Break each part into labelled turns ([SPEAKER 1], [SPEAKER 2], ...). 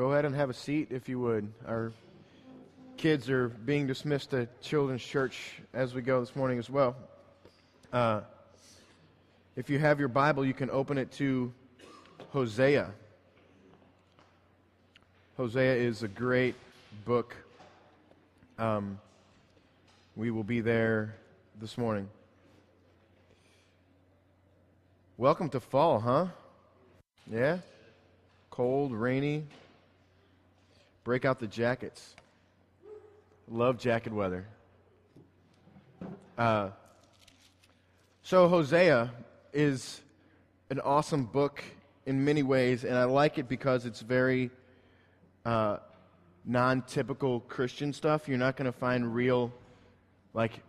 [SPEAKER 1] go ahead and have a seat if you would. Our kids are being dismissed to Children's Church as we go this morning as well. Uh, if you have your Bible, you can open it to Hosea. Hosea is a great book. Um, we will be there this morning. Welcome to fall, huh? Yeah? Cold, rainy. Break out the jackets. Love jacket weather. Uh, so, Hosea is an awesome book in many ways, and I like it because it's very uh, non typical Christian stuff. You're not going to find real, like,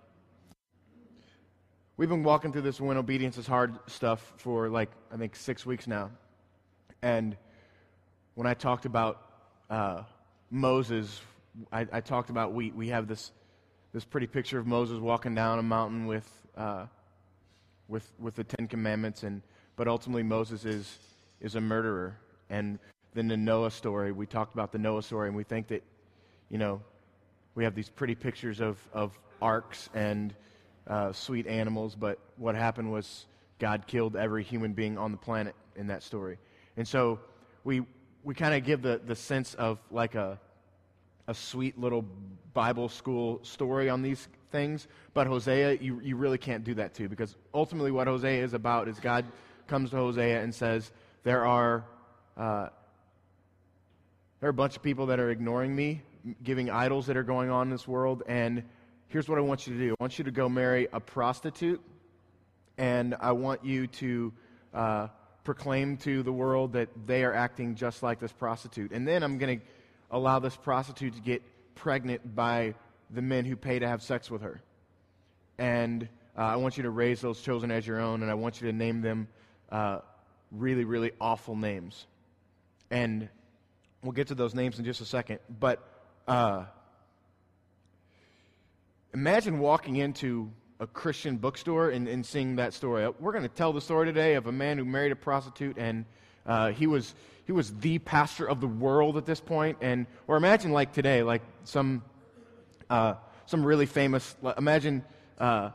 [SPEAKER 1] we've been walking through this when obedience is hard stuff for like, I think, six weeks now. And when I talked about uh, Moses, I, I, talked about we, we have this, this pretty picture of Moses walking down a mountain with, uh, with, with the Ten Commandments, and, but ultimately Moses is, is a murderer. And then the Noah story, we talked about the Noah story, and we think that, you know, we have these pretty pictures of, of arks and uh, sweet animals, but what happened was God killed every human being on the planet in that story. And so we, we kind of give the, the sense of like a, a sweet little Bible school story on these things. But Hosea, you, you really can't do that too, because ultimately what Hosea is about is God comes to Hosea and says, There are, uh, there are a bunch of people that are ignoring me, giving idols that are going on in this world, and here's what I want you to do I want you to go marry a prostitute, and I want you to. Uh, proclaim to the world that they are acting just like this prostitute. And then I'm going to allow this prostitute to get pregnant by the men who pay to have sex with her. And uh, I want you to raise those children as your own, and I want you to name them uh, really, really awful names. And we'll get to those names in just a second. But uh, imagine walking into a Christian bookstore and, and seeing that story. We're going to tell the story today of a man who married a prostitute, and uh, he was he was the pastor of the world at this point. And or imagine like today, like some uh, some really famous. Imagine uh,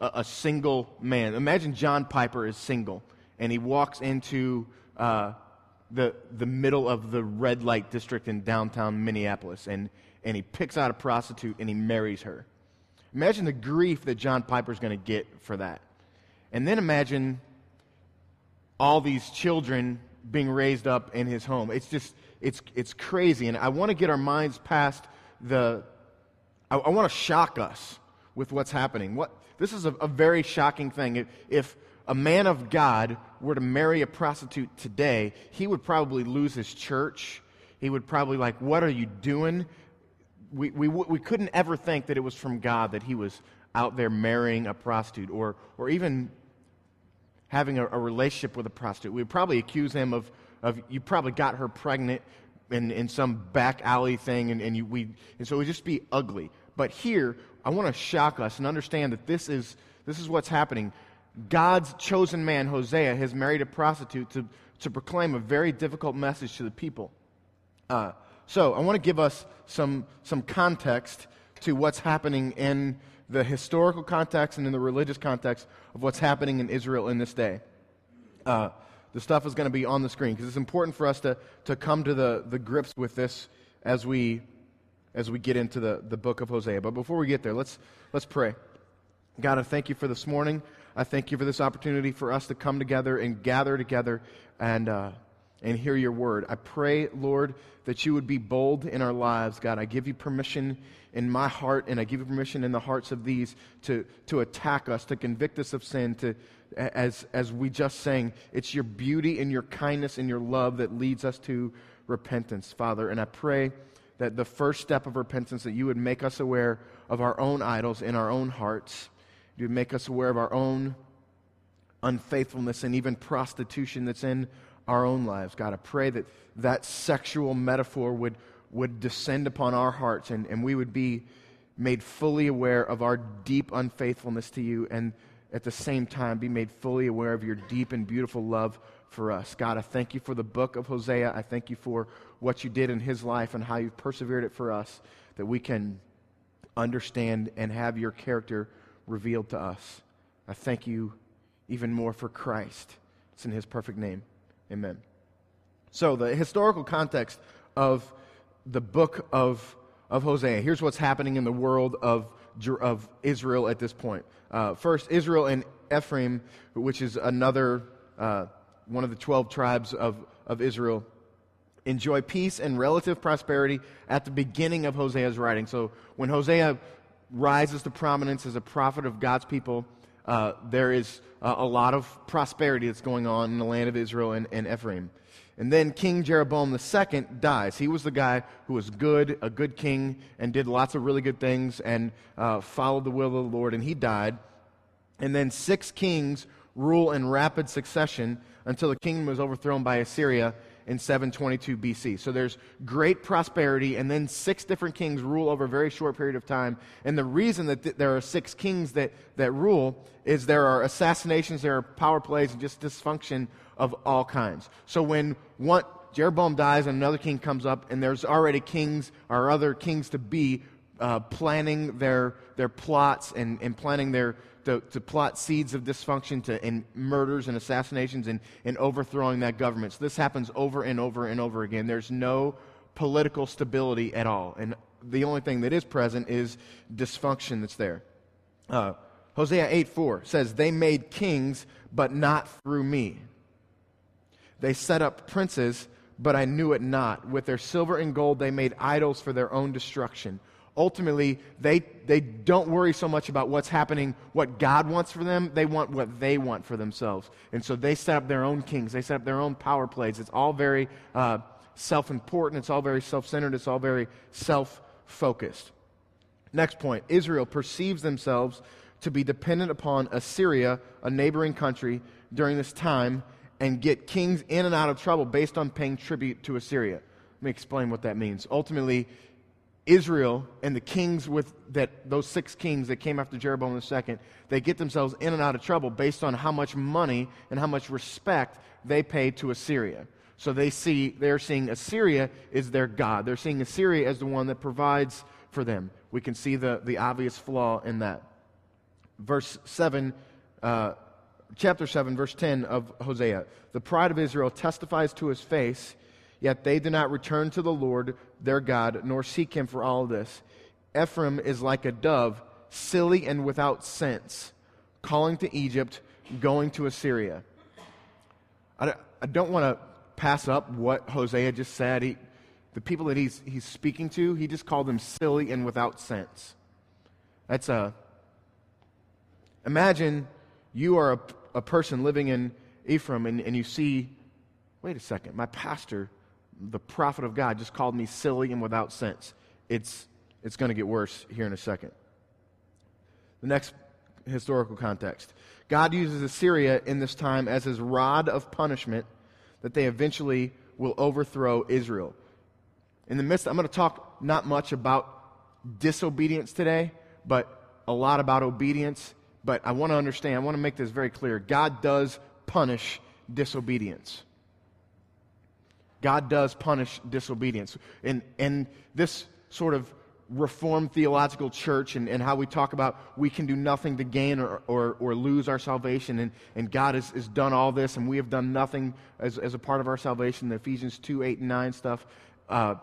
[SPEAKER 1] a, a, single man. Imagine John Piper is single, and he walks into uh, the the middle of the red light district in downtown Minneapolis, and and he picks out a prostitute and he marries her. Imagine the grief that John Piper's going to get for that. And then imagine all these children being raised up in his home. It's just, it's, it's crazy. And I want to get our minds past the, I, I want to shock us with what's happening. What, this is a, a very shocking thing. If, if a man of God were to marry a prostitute today, he would probably lose his church. He would probably like, what are you doing? We, we, we couldn't ever think that it was from God that he was out there marrying a prostitute or, or even having a, a relationship with a prostitute. We would probably accuse him of, of you probably got her pregnant in, in some back alley thing, and, and, you, we, and so it would just be ugly. But here, I want to shock us and understand that this is, this is what's happening. God's chosen man, Hosea, has married a prostitute to, to proclaim a very difficult message to the people. Uh, so I want to give us some, some context to what's happening in the historical context and in the religious context of what's happening in Israel in this day. Uh, the stuff is going to be on the screen because it's important for us to, to come to the, the grips with this as we, as we get into the, the book of Hosea. But before we get there, let's, let's pray. God, I thank you for this morning. I thank you for this opportunity for us to come together and gather together and. Uh, and hear your word. I pray, Lord, that you would be bold in our lives, God. I give you permission in my heart, and I give you permission in the hearts of these to, to attack us, to convict us of sin, to, as, as we just sang, it's your beauty and your kindness and your love that leads us to repentance, Father. And I pray that the first step of repentance, that you would make us aware of our own idols in our own hearts. You would make us aware of our own unfaithfulness and even prostitution that's in our own lives. God, I pray that that sexual metaphor would, would descend upon our hearts and, and we would be made fully aware of our deep unfaithfulness to you and at the same time be made fully aware of your deep and beautiful love for us. God, I thank you for the book of Hosea. I thank you for what you did in his life and how you've persevered it for us, that we can understand and have your character revealed to us. I thank you even more for Christ. It's in his perfect name. Amen. So, the historical context of the book of, of Hosea. Here's what's happening in the world of, of Israel at this point. Uh, first, Israel and Ephraim, which is another uh, one of the 12 tribes of, of Israel, enjoy peace and relative prosperity at the beginning of Hosea's writing. So, when Hosea rises to prominence as a prophet of God's people, uh, there is uh, a lot of prosperity that's going on in the land of Israel and, and Ephraim. And then King Jeroboam II dies. He was the guy who was good, a good king, and did lots of really good things and uh, followed the will of the Lord, and he died. And then six kings rule in rapid succession until the kingdom was overthrown by Assyria in 722 BC. So there's great prosperity, and then six different kings rule over a very short period of time. And the reason that th- there are six kings that, that rule is there are assassinations, there are power plays, and just dysfunction of all kinds. So when one, Jeroboam dies and another king comes up, and there's already kings or other kings to be uh, planning their, their plots and, and planning their, to, to plot seeds of dysfunction to, and murders and assassinations and, and overthrowing that government. So this happens over and over and over again. There's no political stability at all. And the only thing that is present is dysfunction that's there. Uh, Hosea 8 4 says, They made kings, but not through me. They set up princes, but I knew it not. With their silver and gold, they made idols for their own destruction. Ultimately, they, they don't worry so much about what's happening, what God wants for them. They want what they want for themselves. And so they set up their own kings, they set up their own power plays. It's all very uh, self important, it's all very self centered, it's all very self focused. Next point Israel perceives themselves to be dependent upon Assyria, a neighboring country, during this time and get kings in and out of trouble based on paying tribute to Assyria. Let me explain what that means. Ultimately, Israel and the kings with that those six kings that came after Jeroboam II, they get themselves in and out of trouble based on how much money and how much respect they pay to Assyria. So they see they're seeing Assyria is their god. They're seeing Assyria as the one that provides for them. We can see the, the obvious flaw in that. Verse 7 uh, chapter 7, verse 10 of Hosea. The pride of Israel testifies to his face, yet they do not return to the Lord their God, nor seek him for all this. Ephraim is like a dove, silly and without sense, calling to Egypt, going to Assyria. I, don't want to pass up what Hosea just said. He, the people that he's, he's speaking to, he just called them silly and without sense. That's a. Imagine you are a, a person living in Ephraim and, and you see, wait a second, my pastor, the prophet of God, just called me silly and without sense. It's, it's going to get worse here in a second. The next historical context God uses Assyria in this time as his rod of punishment that they eventually will overthrow Israel. In the midst, I'm going to talk not much about disobedience today, but a lot about obedience but I want to understand, I want to make this very clear. God does punish disobedience. God does punish disobedience. And, and this sort of Reformed theological church and, and how we talk about we can do nothing to gain or, or, or lose our salvation, and, and God has, has done all this, and we have done nothing as, as a part of our salvation, the Ephesians 2 8 and 9 stuff, uh,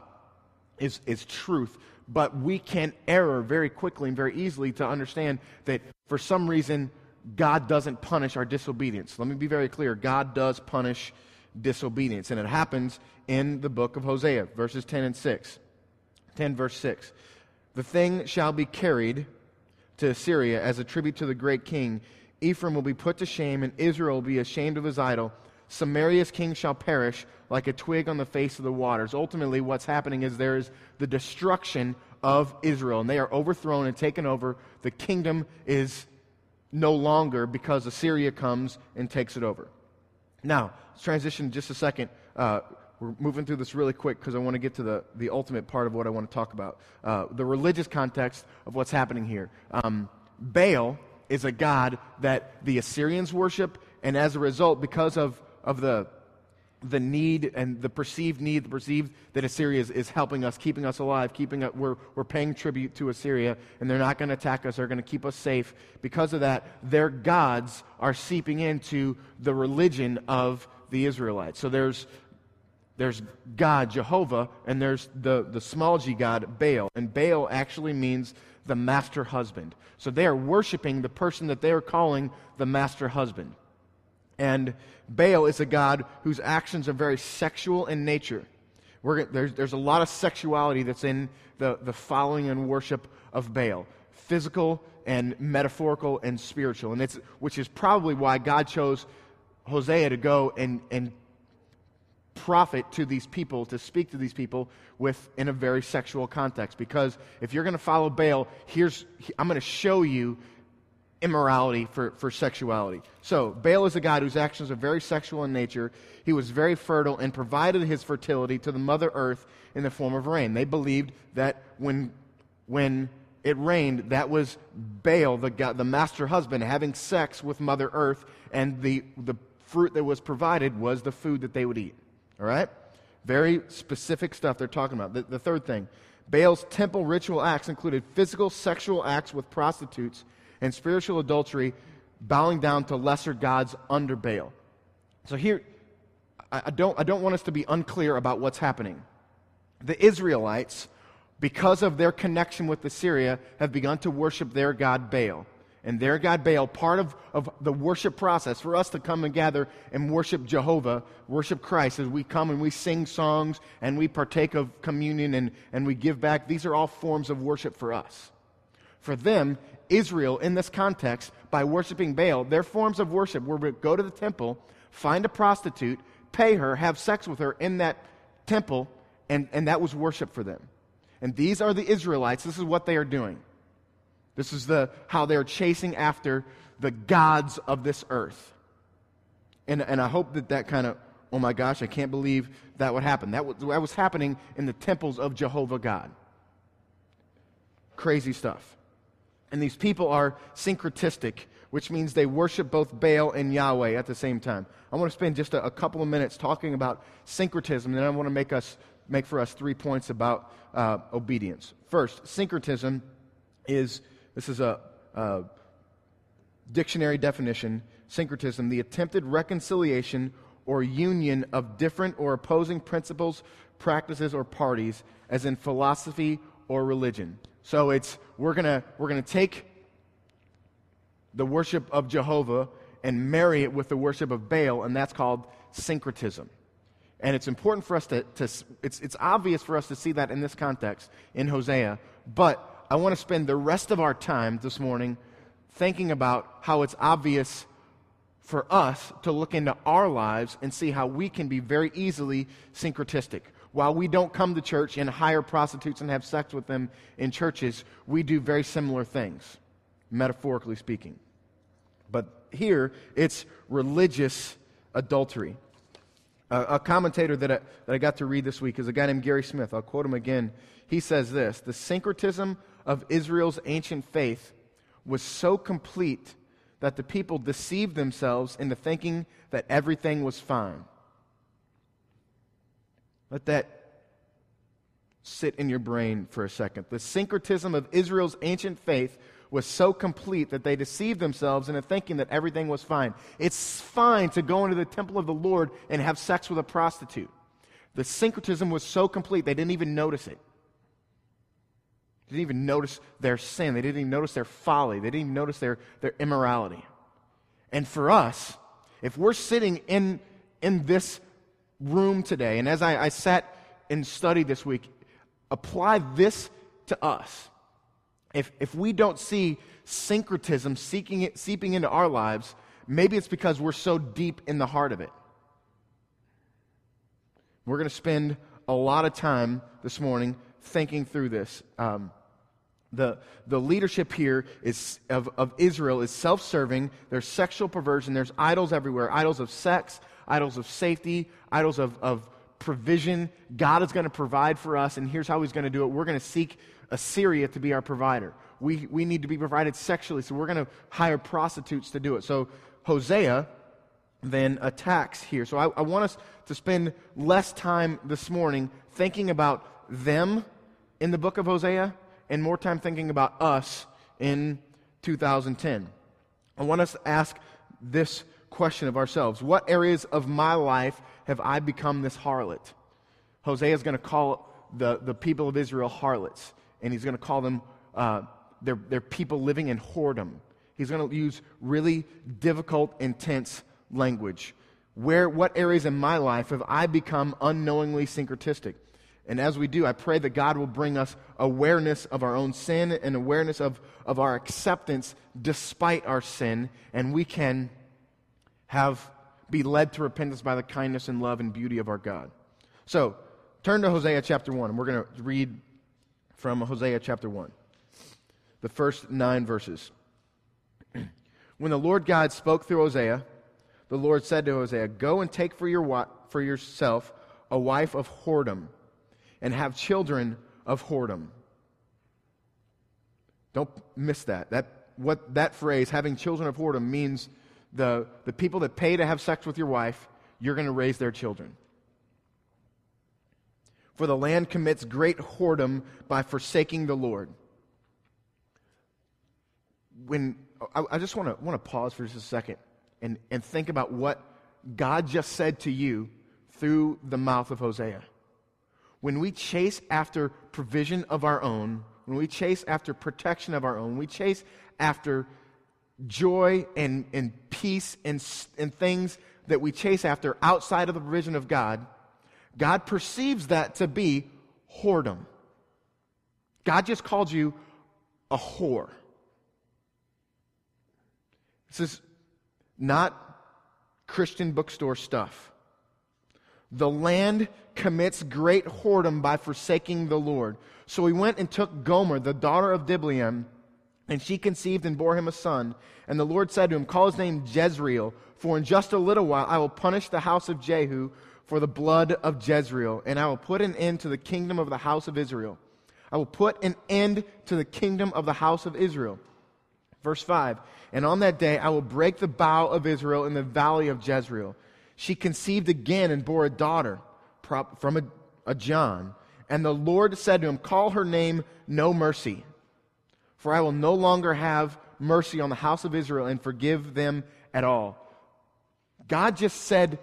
[SPEAKER 1] is, is truth but we can error very quickly and very easily to understand that for some reason God doesn't punish our disobedience. Let me be very clear God does punish disobedience, and it happens in the book of Hosea, verses 10 and 6. 10, verse 6. The thing shall be carried to Assyria as a tribute to the great king. Ephraim will be put to shame, and Israel will be ashamed of his idol. Samaria's king shall perish like a twig on the face of the waters. Ultimately, what's happening is there is the destruction of Israel, and they are overthrown and taken over. The kingdom is no longer because Assyria comes and takes it over. Now, transition just a second. Uh, we're moving through this really quick because I want to get to the, the ultimate part of what I want to talk about uh, the religious context of what's happening here. Um, Baal is a god that the Assyrians worship, and as a result, because of, of the the need and the perceived need, the perceived that Assyria is, is helping us, keeping us alive, keeping us, we're, we're paying tribute to Assyria, and they're not going to attack us, they're going to keep us safe. Because of that, their gods are seeping into the religion of the Israelites. So there's, there's God, Jehovah, and there's the, the small g God, Baal. And Baal actually means the master husband. So they are worshiping the person that they are calling the master husband. And Baal is a god whose actions are very sexual in nature. There's, there's a lot of sexuality that's in the, the following and worship of Baal physical and metaphorical and spiritual. And it's, which is probably why God chose Hosea to go and, and prophet to these people, to speak to these people with in a very sexual context. Because if you're going to follow Baal, here's I'm going to show you immorality for, for sexuality. So, Baal is a god whose actions are very sexual in nature. He was very fertile and provided his fertility to the Mother Earth in the form of rain. They believed that when, when it rained, that was Baal, the, god, the master husband, having sex with Mother Earth, and the, the fruit that was provided was the food that they would eat. All right? Very specific stuff they're talking about. The, the third thing Baal's temple ritual acts included physical sexual acts with prostitutes and spiritual adultery, bowing down to lesser gods under Baal. So here, I don't, I don't want us to be unclear about what's happening. The Israelites, because of their connection with Assyria, have begun to worship their god Baal and their God Baal, part of, of the worship process for us to come and gather and worship Jehovah, worship Christ, as we come and we sing songs and we partake of communion and, and we give back. These are all forms of worship for us. For them, Israel, in this context, by worshiping Baal, their forms of worship were to go to the temple, find a prostitute, pay her, have sex with her in that temple, and, and that was worship for them. And these are the Israelites. This is what they are doing. This is the, how they're chasing after the gods of this earth. And, and I hope that that kind of, oh my gosh, I can't believe that would happen. That was, that was happening in the temples of Jehovah God. Crazy stuff. And these people are syncretistic, which means they worship both Baal and Yahweh at the same time. I want to spend just a, a couple of minutes talking about syncretism, and then I want to make, us, make for us three points about uh, obedience. First, syncretism is this is a, a dictionary definition syncretism, the attempted reconciliation or union of different or opposing principles, practices, or parties, as in philosophy or religion. So it's we're gonna we're gonna take the worship of Jehovah and marry it with the worship of Baal, and that's called syncretism. And it's important for us to, to it's, it's obvious for us to see that in this context in Hosea, but I want to spend the rest of our time this morning thinking about how it's obvious for us to look into our lives and see how we can be very easily syncretistic. While we don't come to church and hire prostitutes and have sex with them in churches, we do very similar things, metaphorically speaking. But here, it's religious adultery. a commentator that I, that I got to read this week is a guy named Gary Smith. I'll quote him again. He says this The syncretism of Israel's ancient faith was so complete that the people deceived themselves into thinking that everything was fine. Let that sit in your brain for a second. The syncretism of Israel's ancient faith was so complete that they deceived themselves into thinking that everything was fine. It's fine to go into the temple of the Lord and have sex with a prostitute. The syncretism was so complete they didn't even notice it. They didn't even notice their sin. They didn't even notice their folly. They didn't even notice their, their immorality. And for us, if we're sitting in, in this room today, and as I, I sat and studied this week, apply this to us. If, if we don't see syncretism seeking it, seeping into our lives, maybe it's because we're so deep in the heart of it. We're going to spend a lot of time this morning thinking through this. Um, the, the leadership here is, of, of Israel is self serving. There's sexual perversion. There's idols everywhere idols of sex, idols of safety, idols of, of provision. God is going to provide for us, and here's how He's going to do it. We're going to seek Assyria to be our provider. We, we need to be provided sexually, so we're going to hire prostitutes to do it. So Hosea then attacks here. So I, I want us to spend less time this morning thinking about them in the book of Hosea and more time thinking about us in 2010. I want us to ask this question of ourselves What areas of my life have I become this harlot? Hosea is going to call the, the people of Israel harlots, and he's going to call them uh, they're, people living in whoredom. He's going to use really difficult, intense language. Where, what areas in my life have I become unknowingly syncretistic? And as we do, I pray that God will bring us awareness of our own sin and awareness of, of our acceptance despite our sin, and we can have be led to repentance by the kindness and love and beauty of our God. So, turn to Hosea chapter 1, and we're going to read from Hosea chapter 1, the first nine verses. when the Lord God spoke through Hosea, the Lord said to Hosea, Go and take for, your, for yourself a wife of whoredom and have children of whoredom. Don't miss that. That, what, that phrase, having children of whoredom, means the, the people that pay to have sex with your wife, you're going to raise their children. For the land commits great whoredom by forsaking the Lord. When I, I just want to want to pause for just a second and, and think about what God just said to you through the mouth of Hosea when we chase after provision of our own, when we chase after protection of our own, we chase after joy and, and peace and, and things that we chase after outside of the provision of God, God perceives that to be whoredom. God just called you a whore. This is not Christian bookstore stuff. The land commits great whoredom by forsaking the Lord. So he went and took Gomer, the daughter of Diblaim, and she conceived and bore him a son. And the Lord said to him, Call his name Jezreel, for in just a little while I will punish the house of Jehu for the blood of Jezreel, and I will put an end to the kingdom of the house of Israel. I will put an end to the kingdom of the house of Israel. Verse 5 And on that day I will break the bow of Israel in the valley of Jezreel. She conceived again and bore a daughter from a, a John. And the Lord said to him, Call her name No Mercy, for I will no longer have mercy on the house of Israel and forgive them at all. God just said,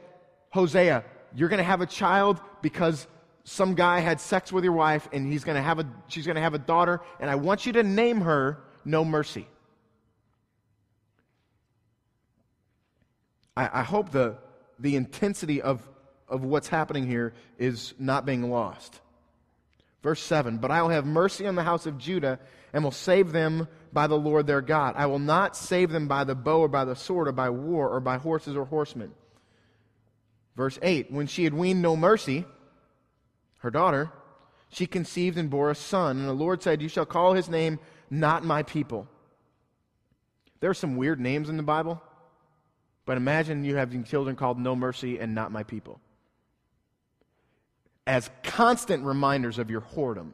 [SPEAKER 1] Hosea, you're going to have a child because some guy had sex with your wife and he's going to have a, she's going to have a daughter, and I want you to name her No Mercy. I, I hope the, the intensity of of what's happening here is not being lost. Verse 7 But I will have mercy on the house of Judah and will save them by the Lord their God. I will not save them by the bow or by the sword or by war or by horses or horsemen. Verse 8 When she had weaned no mercy, her daughter, she conceived and bore a son. And the Lord said, You shall call his name not my people. There are some weird names in the Bible, but imagine you having children called no mercy and not my people as constant reminders of your whoredom.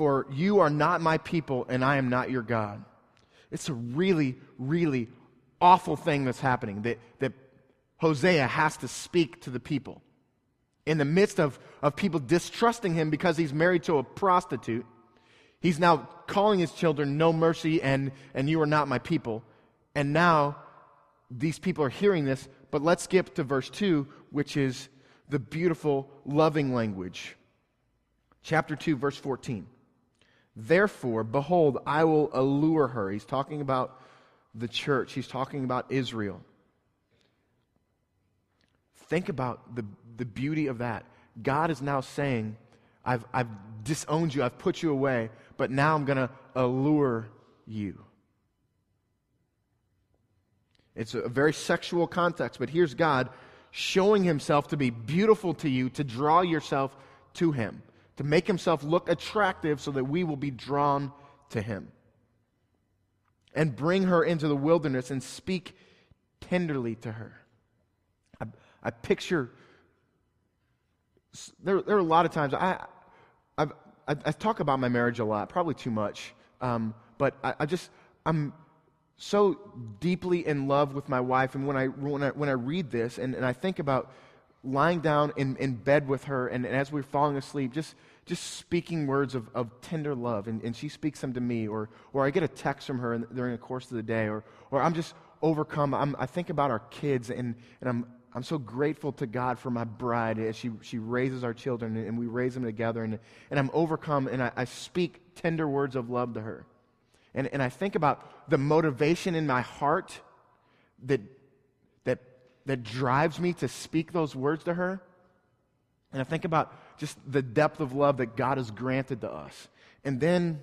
[SPEAKER 1] For you are not my people, and I am not your God. It's a really, really awful thing that's happening that, that Hosea has to speak to the people. In the midst of, of people distrusting him because he's married to a prostitute, he's now calling his children no mercy and, and you are not my people. And now these people are hearing this, but let's skip to verse 2, which is the beautiful, loving language. Chapter 2, verse 14. Therefore, behold, I will allure her. He's talking about the church, he's talking about Israel. Think about the, the beauty of that. God is now saying, I've, I've disowned you, I've put you away, but now I'm going to allure you. It's a very sexual context, but here's God showing himself to be beautiful to you, to draw yourself to him, to make himself look attractive so that we will be drawn to him. And bring her into the wilderness and speak tenderly to her. I, I picture, there, there are a lot of times, I, i I, I talk about my marriage a lot, probably too much, um, but I, I just, I'm so deeply in love with my wife. And when I, when I, when I read this and, and I think about lying down in, in bed with her and, and as we're falling asleep, just, just speaking words of, of tender love, and, and she speaks them to me, or, or I get a text from her during the course of the day, or, or I'm just overcome. I'm, I think about our kids, and, and I'm, I'm so grateful to God for my bride as she, she raises our children, and we raise them together, and, and I'm overcome, and I, I speak tender words of love to her. And, and I think about the motivation in my heart that, that, that drives me to speak those words to her. And I think about just the depth of love that God has granted to us. And then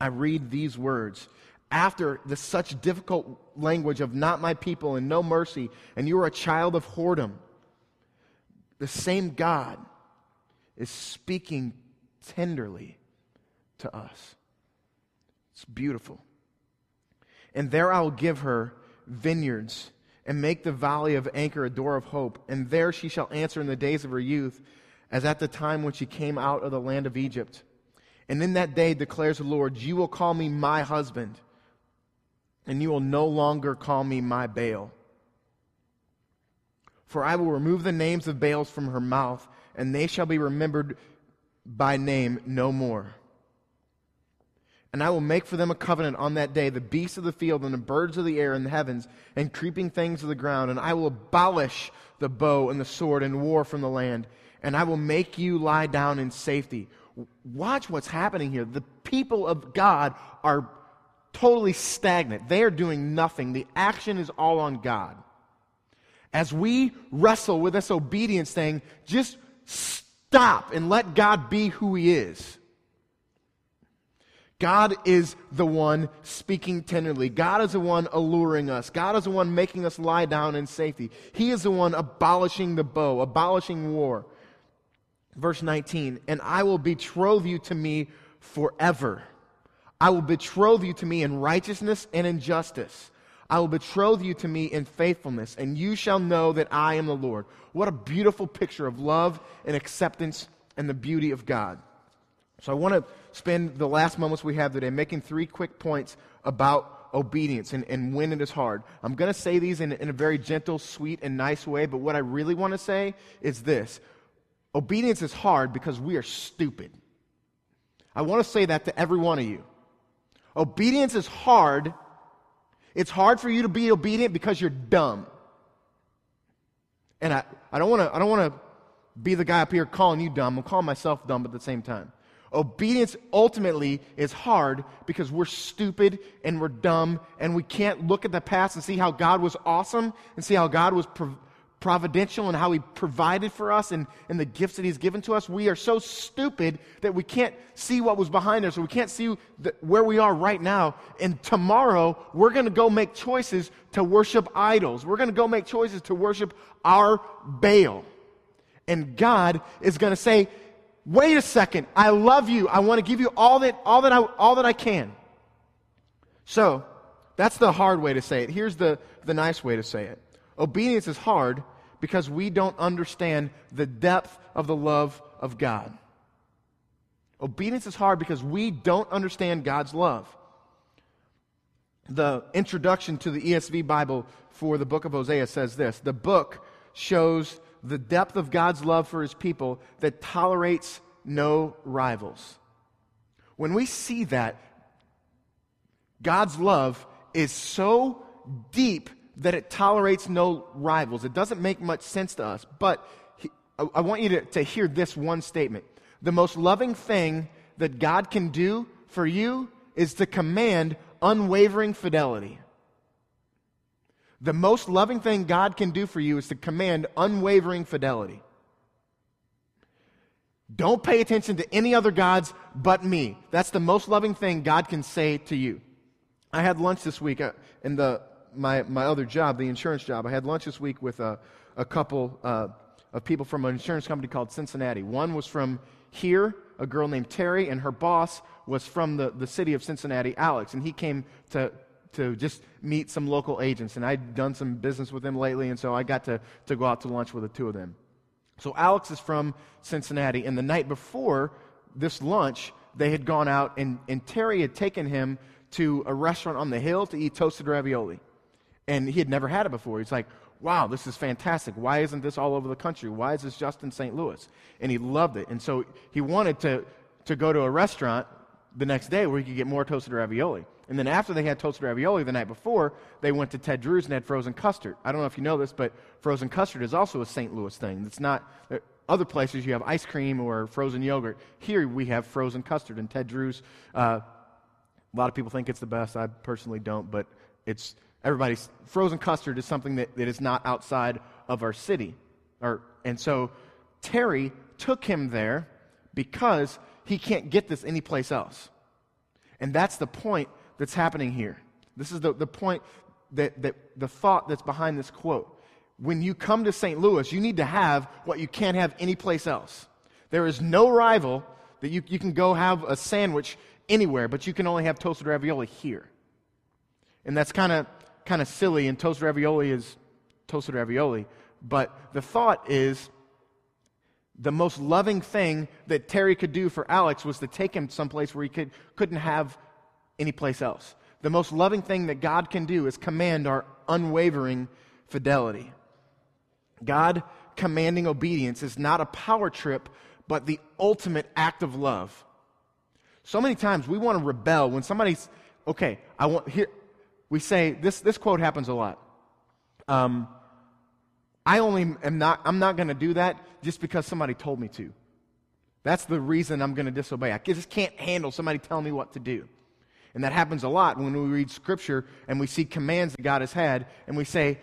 [SPEAKER 1] I read these words. After the such difficult language of not my people and no mercy, and you are a child of whoredom, the same God is speaking tenderly to us. It's beautiful. And there I will give her vineyards and make the valley of Achor a door of hope. And there she shall answer in the days of her youth, as at the time when she came out of the land of Egypt. And in that day declares the Lord, you will call me my husband, and you will no longer call me my Baal. For I will remove the names of Baals from her mouth, and they shall be remembered by name no more. And I will make for them a covenant on that day, the beasts of the field and the birds of the air and the heavens and creeping things of the ground. And I will abolish the bow and the sword and war from the land. And I will make you lie down in safety. Watch what's happening here. The people of God are totally stagnant. They are doing nothing. The action is all on God. As we wrestle with this obedience thing, just stop and let God be who He is. God is the one speaking tenderly. God is the one alluring us. God is the one making us lie down in safety. He is the one abolishing the bow, abolishing war. Verse 19, and I will betroth you to me forever. I will betroth you to me in righteousness and in justice. I will betroth you to me in faithfulness, and you shall know that I am the Lord. What a beautiful picture of love and acceptance and the beauty of God. So I want to spend the last moments we have today making three quick points about obedience and, and when it is hard. I'm going to say these in, in a very gentle, sweet, and nice way, but what I really want to say is this obedience is hard because we are stupid. I want to say that to every one of you. Obedience is hard. It's hard for you to be obedient because you're dumb. And I, I don't want to I don't want to be the guy up here calling you dumb. I'm calling myself dumb at the same time. Obedience ultimately is hard because we're stupid and we're dumb and we can't look at the past and see how God was awesome and see how God was providential and how He provided for us and, and the gifts that He's given to us. We are so stupid that we can't see what was behind us we can't see the, where we are right now. And tomorrow, we're going to go make choices to worship idols. We're going to go make choices to worship our Baal. And God is going to say, wait a second, I love you. I want to give you all that, all that, I, all that I can. So, that's the hard way to say it. Here's the, the nice way to say it. Obedience is hard because we don't understand the depth of the love of God. Obedience is hard because we don't understand God's love. The introduction to the ESV Bible for the book of Hosea says this The book shows the depth of God's love for his people that tolerates no rivals. When we see that, God's love is so deep that it tolerates no rivals. It doesn't make much sense to us, but I, I want you to, to hear this one statement. The most loving thing that God can do for you is to command unwavering fidelity. The most loving thing God can do for you is to command unwavering fidelity. Don't pay attention to any other gods but me. That's the most loving thing God can say to you. I had lunch this week uh, in the, my, my other job, the insurance job. I had lunch this week with a, a couple uh, of people from an insurance company called Cincinnati. One was from here, a girl named Terry, and her boss was from the, the city of Cincinnati, Alex. And he came to, to just meet some local agents. And I'd done some business with them lately, and so I got to, to go out to lunch with the two of them. So Alex is from Cincinnati, and the night before this lunch, they had gone out, and, and Terry had taken him to a restaurant on the hill to eat toasted ravioli. And he had never had it before. He's like, wow, this is fantastic. Why isn't this all over the country? Why is this just in St. Louis? And he loved it. And so he wanted to, to go to a restaurant the next day where he could get more toasted ravioli. And then after they had toasted ravioli the night before, they went to Ted Drewes and had frozen custard. I don't know if you know this, but frozen custard is also a St. Louis thing. It's not uh, other places you have ice cream or frozen yogurt. Here we have frozen custard. And Ted Drewes, uh, a lot of people think it's the best. I personally don't, but it's everybody's frozen custard is something that, that is not outside of our city. Or, and so Terry took him there because he can't get this anyplace else. And that's the point that's happening here. This is the, the point that, that the thought that's behind this quote. When you come to St. Louis, you need to have what you can't have anyplace else. There is no rival that you, you can go have a sandwich anywhere, but you can only have toasted ravioli here. And that's kind of kind of silly, and toasted ravioli is toasted ravioli. But the thought is the most loving thing that Terry could do for Alex was to take him someplace where he could, couldn't have anyplace else. The most loving thing that God can do is command our unwavering fidelity. God commanding obedience is not a power trip, but the ultimate act of love. So many times we want to rebel when somebody's, okay, I want, here, we say, this, this quote happens a lot. Um, I only am not, I'm not going to do that just because somebody told me to. That's the reason I'm going to disobey. I just can't handle somebody telling me what to do. And that happens a lot when we read scripture and we see commands that God has had and we say,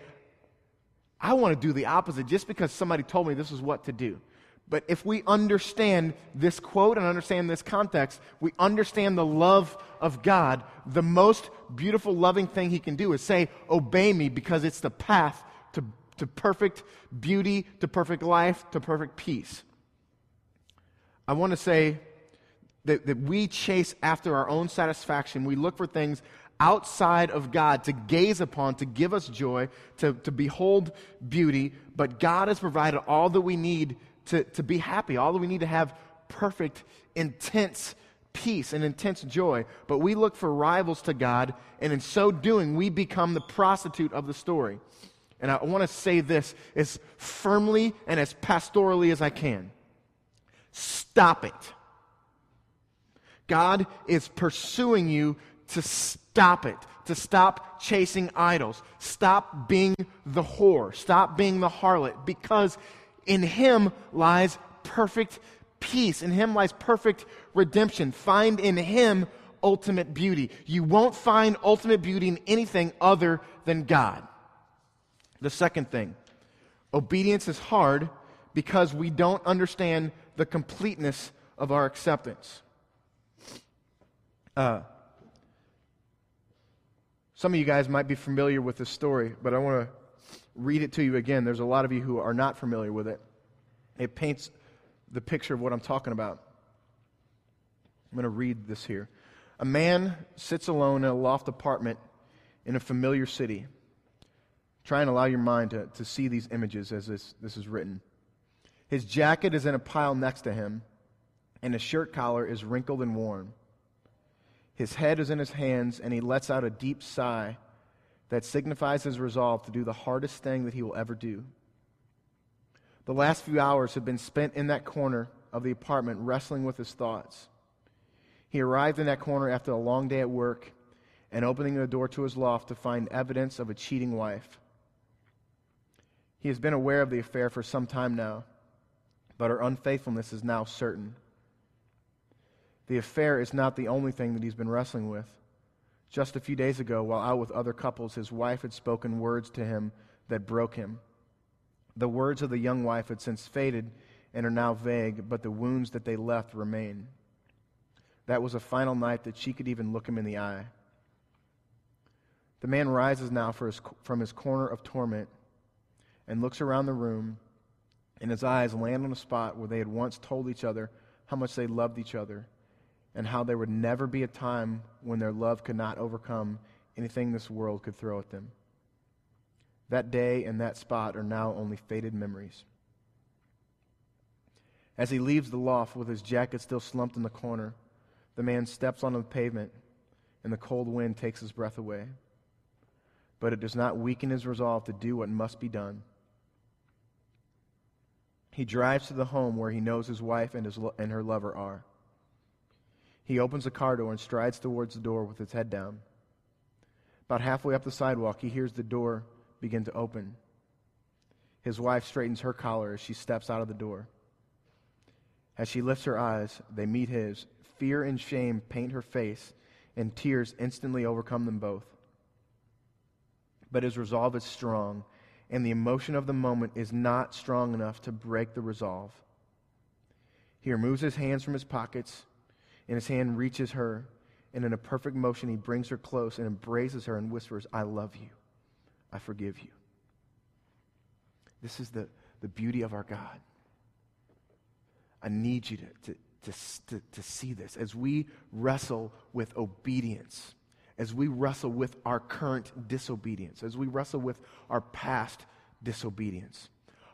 [SPEAKER 1] I want to do the opposite just because somebody told me this is what to do. But if we understand this quote and understand this context, we understand the love of God. The most beautiful, loving thing He can do is say, Obey me, because it's the path to, to perfect beauty, to perfect life, to perfect peace. I want to say that, that we chase after our own satisfaction. We look for things outside of God to gaze upon, to give us joy, to, to behold beauty. But God has provided all that we need to, to be happy. All we need to have perfect, intense peace and intense joy. But we look for rivals to God, and in so doing, we become the prostitute of the story. And I want to say this as firmly and as pastorally as I can. Stop it. God is pursuing you to stop it, to stop chasing idols, stop being the whore, stop being the harlot, because in Him lies perfect peace. In Him lies perfect redemption. Find in Him ultimate beauty. You won't find ultimate beauty in anything other than God. The second thing obedience is hard because we don't understand the completeness of our acceptance. Uh, some of you guys might be familiar with this story, but I want to read it to you again. There's a lot of you who are not familiar with it. It paints the picture of what I'm talking about. I'm going to read this here. A man sits alone in a loft apartment in a familiar city. Try and allow your mind to, to see these images as this, this is written. His jacket is in a pile next to him, and his shirt collar is wrinkled and worn. His head is in his hands, and he lets out a deep sigh that signifies his resolve to do the hardest thing that he will ever do. The last few hours have been spent in that corner of the apartment wrestling with his thoughts. He arrived in that corner after a long day at work and opening the door to his loft to find evidence of a cheating wife. He has been aware of the affair for some time now, but her unfaithfulness is now certain. The affair is not the only thing that he's been wrestling with. Just a few days ago, while out with other couples, his wife had spoken words to him that broke him. The words of the young wife had since faded and are now vague, but the wounds that they left remain. That was a final night that she could even look him in the eye. The man rises now his, from his corner of torment and looks around the room, and his eyes land on a spot where they had once told each other how much they loved each other and how there would never be a time when their love could not overcome anything this world could throw at them. That day and that spot are now only faded memories. As he leaves the loft with his jacket still slumped in the corner, the man steps onto the pavement and the cold wind takes his breath away. But it does not weaken his resolve to do what must be done. He drives to the home where he knows his wife and, his, and her lover are. He opens the car door and strides towards the door with his head down. About halfway up the sidewalk, he hears the door begin to open. His wife straightens her collar as she steps out of the door. As she lifts her eyes, they meet his. Fear and shame paint her face, and tears instantly overcome them both. But his resolve is strong, and the emotion of the moment is not strong enough to break the resolve. He removes his hands from his pockets, and his hand reaches her, and in a perfect motion, he brings her close and embraces her and whispers, I love you. I forgive you. This is the, the beauty of our God. I need you to, to, to, to, see this as we wrestle with obedience, as we wrestle with our current disobedience, as we wrestle with our past disobedience.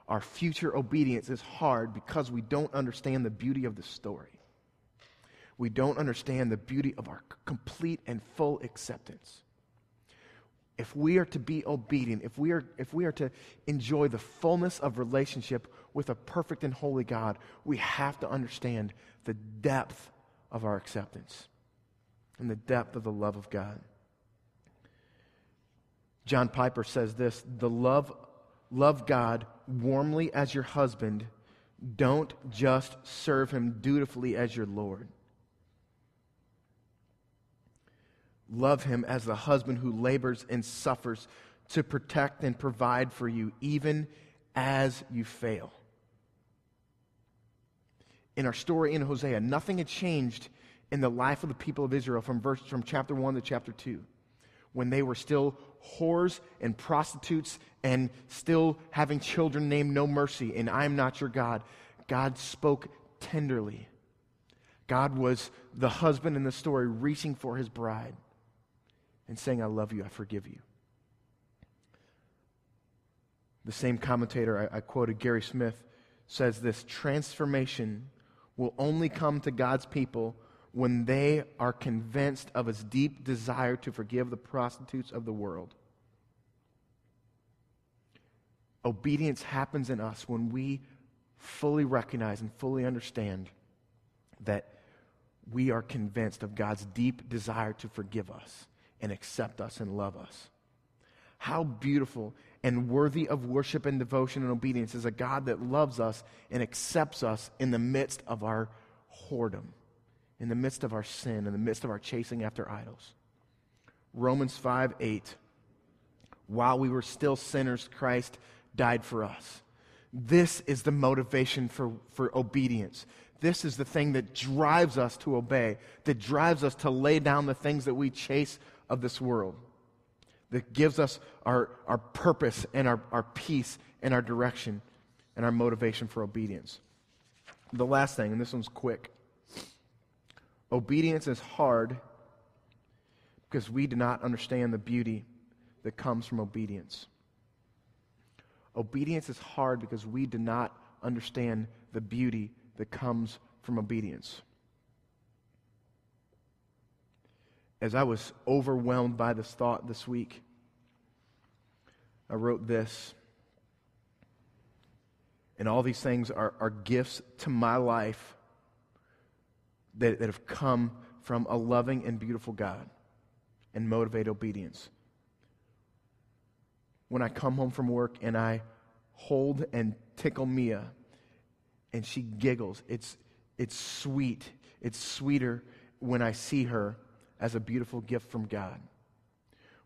[SPEAKER 1] Our future obedience is hard because we don't understand the beauty of the story. We don't understand the beauty of our complete and full acceptance if we are to be obedient, if we are, if we are to enjoy the fullness of relationship with a perfect and holy God, we have to understand the depth of our acceptance and the depth of the love of God. John Piper says this the love, love God warmly as your husband. Don't just serve him dutifully as your Lord. Love him as the husband who labors and suffers to protect and provide for you, even as you fail. In our story in Hosea, nothing had changed in the life of the people of Israel from, verse, from chapter 1 to chapter 2, when they were still whores and prostitutes and still having children named No Mercy and I am not your God. God spoke tenderly. God was the husband in the story reaching for his bride and saying, I love you, I forgive you. The same commentator I, I quoted, Gary Smith, says this transformation will only come to God's people when they are convinced of his deep desire to forgive the prostitutes of the world. Obedience happens in us when we fully recognize and fully understand that we are convinced of God's deep desire to forgive us and accept us and love us. How beautiful and worthy of worship and devotion and obedience is a God that loves us and accepts us in the midst of our whoredom, in the midst of our sin, in the midst of our chasing after idols. Romans 5 8. While we were still sinners, Christ died for us. This is the motivation for, for obedience. This is the thing that drives us to obey, that drives us to lay down the things that we chase of this world that gives us our, our purpose and our, our peace and our direction and our motivation for obedience. The last thing, and this one's quick obedience is hard because we do not understand the beauty that comes from obedience. Obedience is hard because we do not understand the beauty that comes from obedience. As I was overwhelmed by this thought this week, I wrote this. And all these things are, are gifts to my life that, that have come from a loving and beautiful God and motivate obedience. When I come home from work and I hold and tickle Mia and she giggles, it's, it's sweet. It's sweeter when I see her as a beautiful gift from God.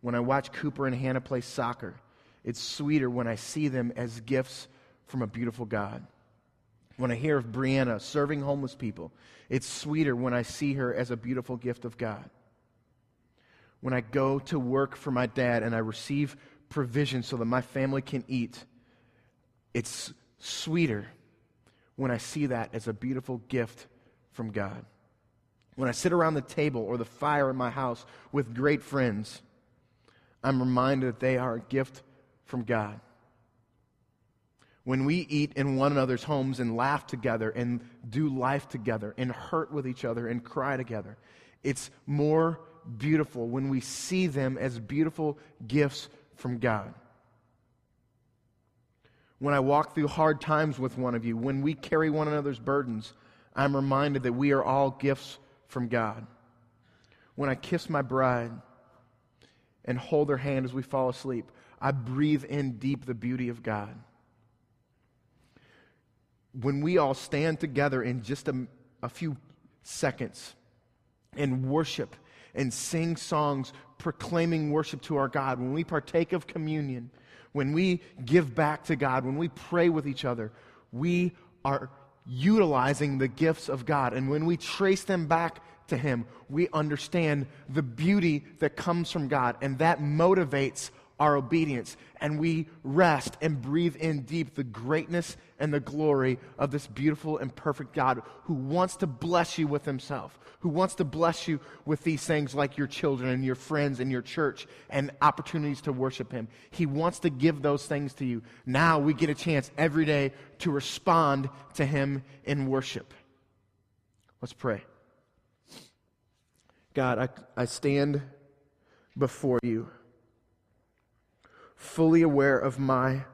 [SPEAKER 1] When I watch Cooper and Hannah play soccer, it's sweeter when I see them as gifts from a beautiful God. When I hear of Brianna serving homeless people, it's sweeter when I see her as a beautiful gift of God. When I go to work for my dad and I receive provision so that my family can eat, it's sweeter when I see that as a beautiful gift from God. When I sit around the table or the fire in my house with great friends, I'm reminded that they are a gift from God. When we eat in one another's homes and laugh together and do life together and hurt with each other and cry together, it's more beautiful when we see them as beautiful gifts from God. When I walk through hard times with one of you, when we carry one another's burdens, I'm reminded that we are all gifts from God. When I kiss my bride and hold her hand as we fall asleep, I breathe in deep the beauty of God. When we all stand together in just a, a few seconds and worship and sing songs proclaiming worship to our God, when we partake of communion, when we give back to God, when we pray with each other, we are utilizing the gifts of God. And when we trace them back to Him, we understand the beauty that comes from God, and that motivates our obedience. And we rest and breathe in deep the greatness and the glory of this beautiful and perfect God who wants to bless you with Himself, who wants to bless you with these things like your children and your friends and your church and opportunities to worship Him. He wants to give those things to you. Now we get a chance every day to respond to Him in worship. Let's pray. God, I, I stand before you, fully aware of my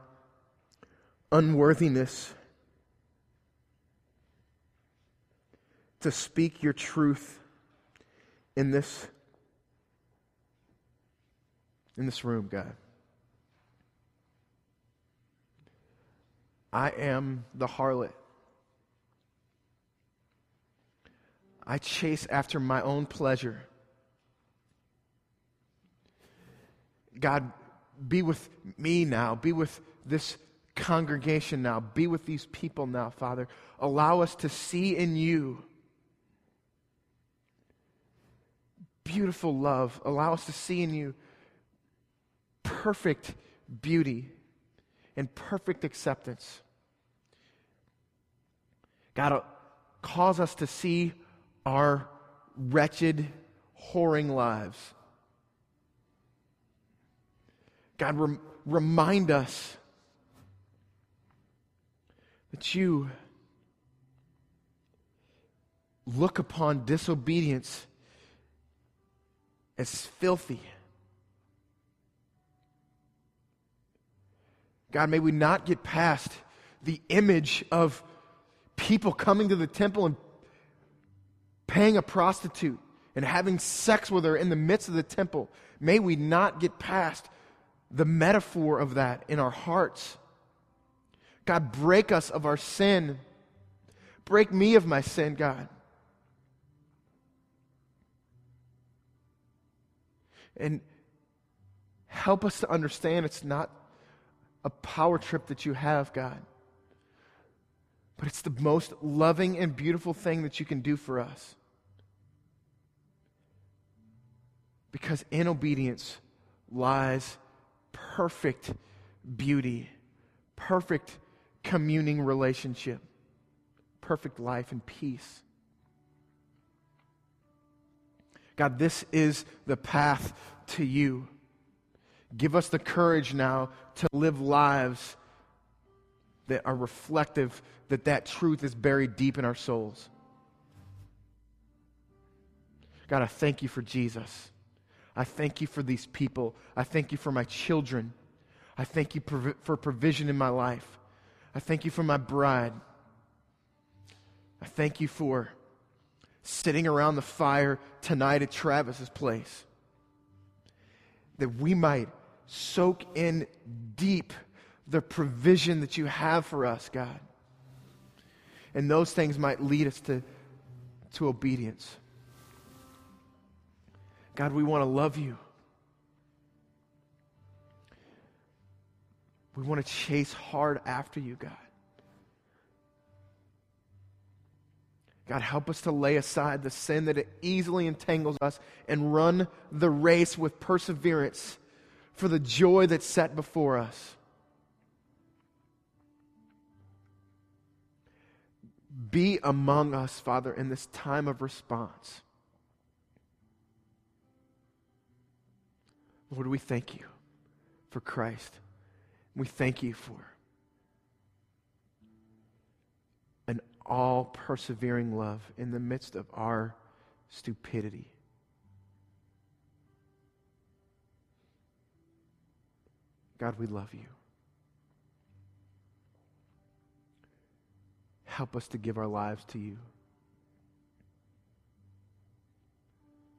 [SPEAKER 1] unworthiness to speak your truth in this in this room, God. I am the harlot. I chase after my own pleasure. God, be with me now. Be with this congregation now. Be with these people now, Father. Allow us to see in you beautiful love. Allow us to see in you perfect beauty and perfect acceptance. God, uh, cause us to see our wretched, whoring lives. God, rem- remind us that you look upon disobedience as filthy. God, may we not get past the image of people coming to the temple and paying a prostitute and having sex with her in the midst of the temple. May we not get past the metaphor of that in our hearts. God, break us of our sin. Break me of my sin, God. And help us to understand it's not a power trip that you have, God, but it's the most loving and beautiful thing that you can do for us. Because in obedience lies perfect beauty, perfect communing relationship, perfect life and peace. God, this is the path to you. Give us the courage now to live lives that are reflective that that truth is buried deep in our souls. God, I thank you for Jesus. I thank you for these people. I thank you for my children. I thank you for provision in my life. I thank you for my bride. I thank you for sitting around the fire tonight at Travis's place. That we might soak in deep the provision that you have for us, God. And those things might lead us to, to obedience. God, we want to love you. We want to chase hard after you, God. God, help us to lay aside the sin that easily entangles us and run the race with perseverance for the joy that's set before us. Be among us, Father, in this time of response. Lord, we thank you for Christ. We thank you for an all persevering love in the midst of our stupidity. God, we love you. Help us to give our lives to you.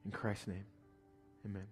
[SPEAKER 1] In Christ's name, amen.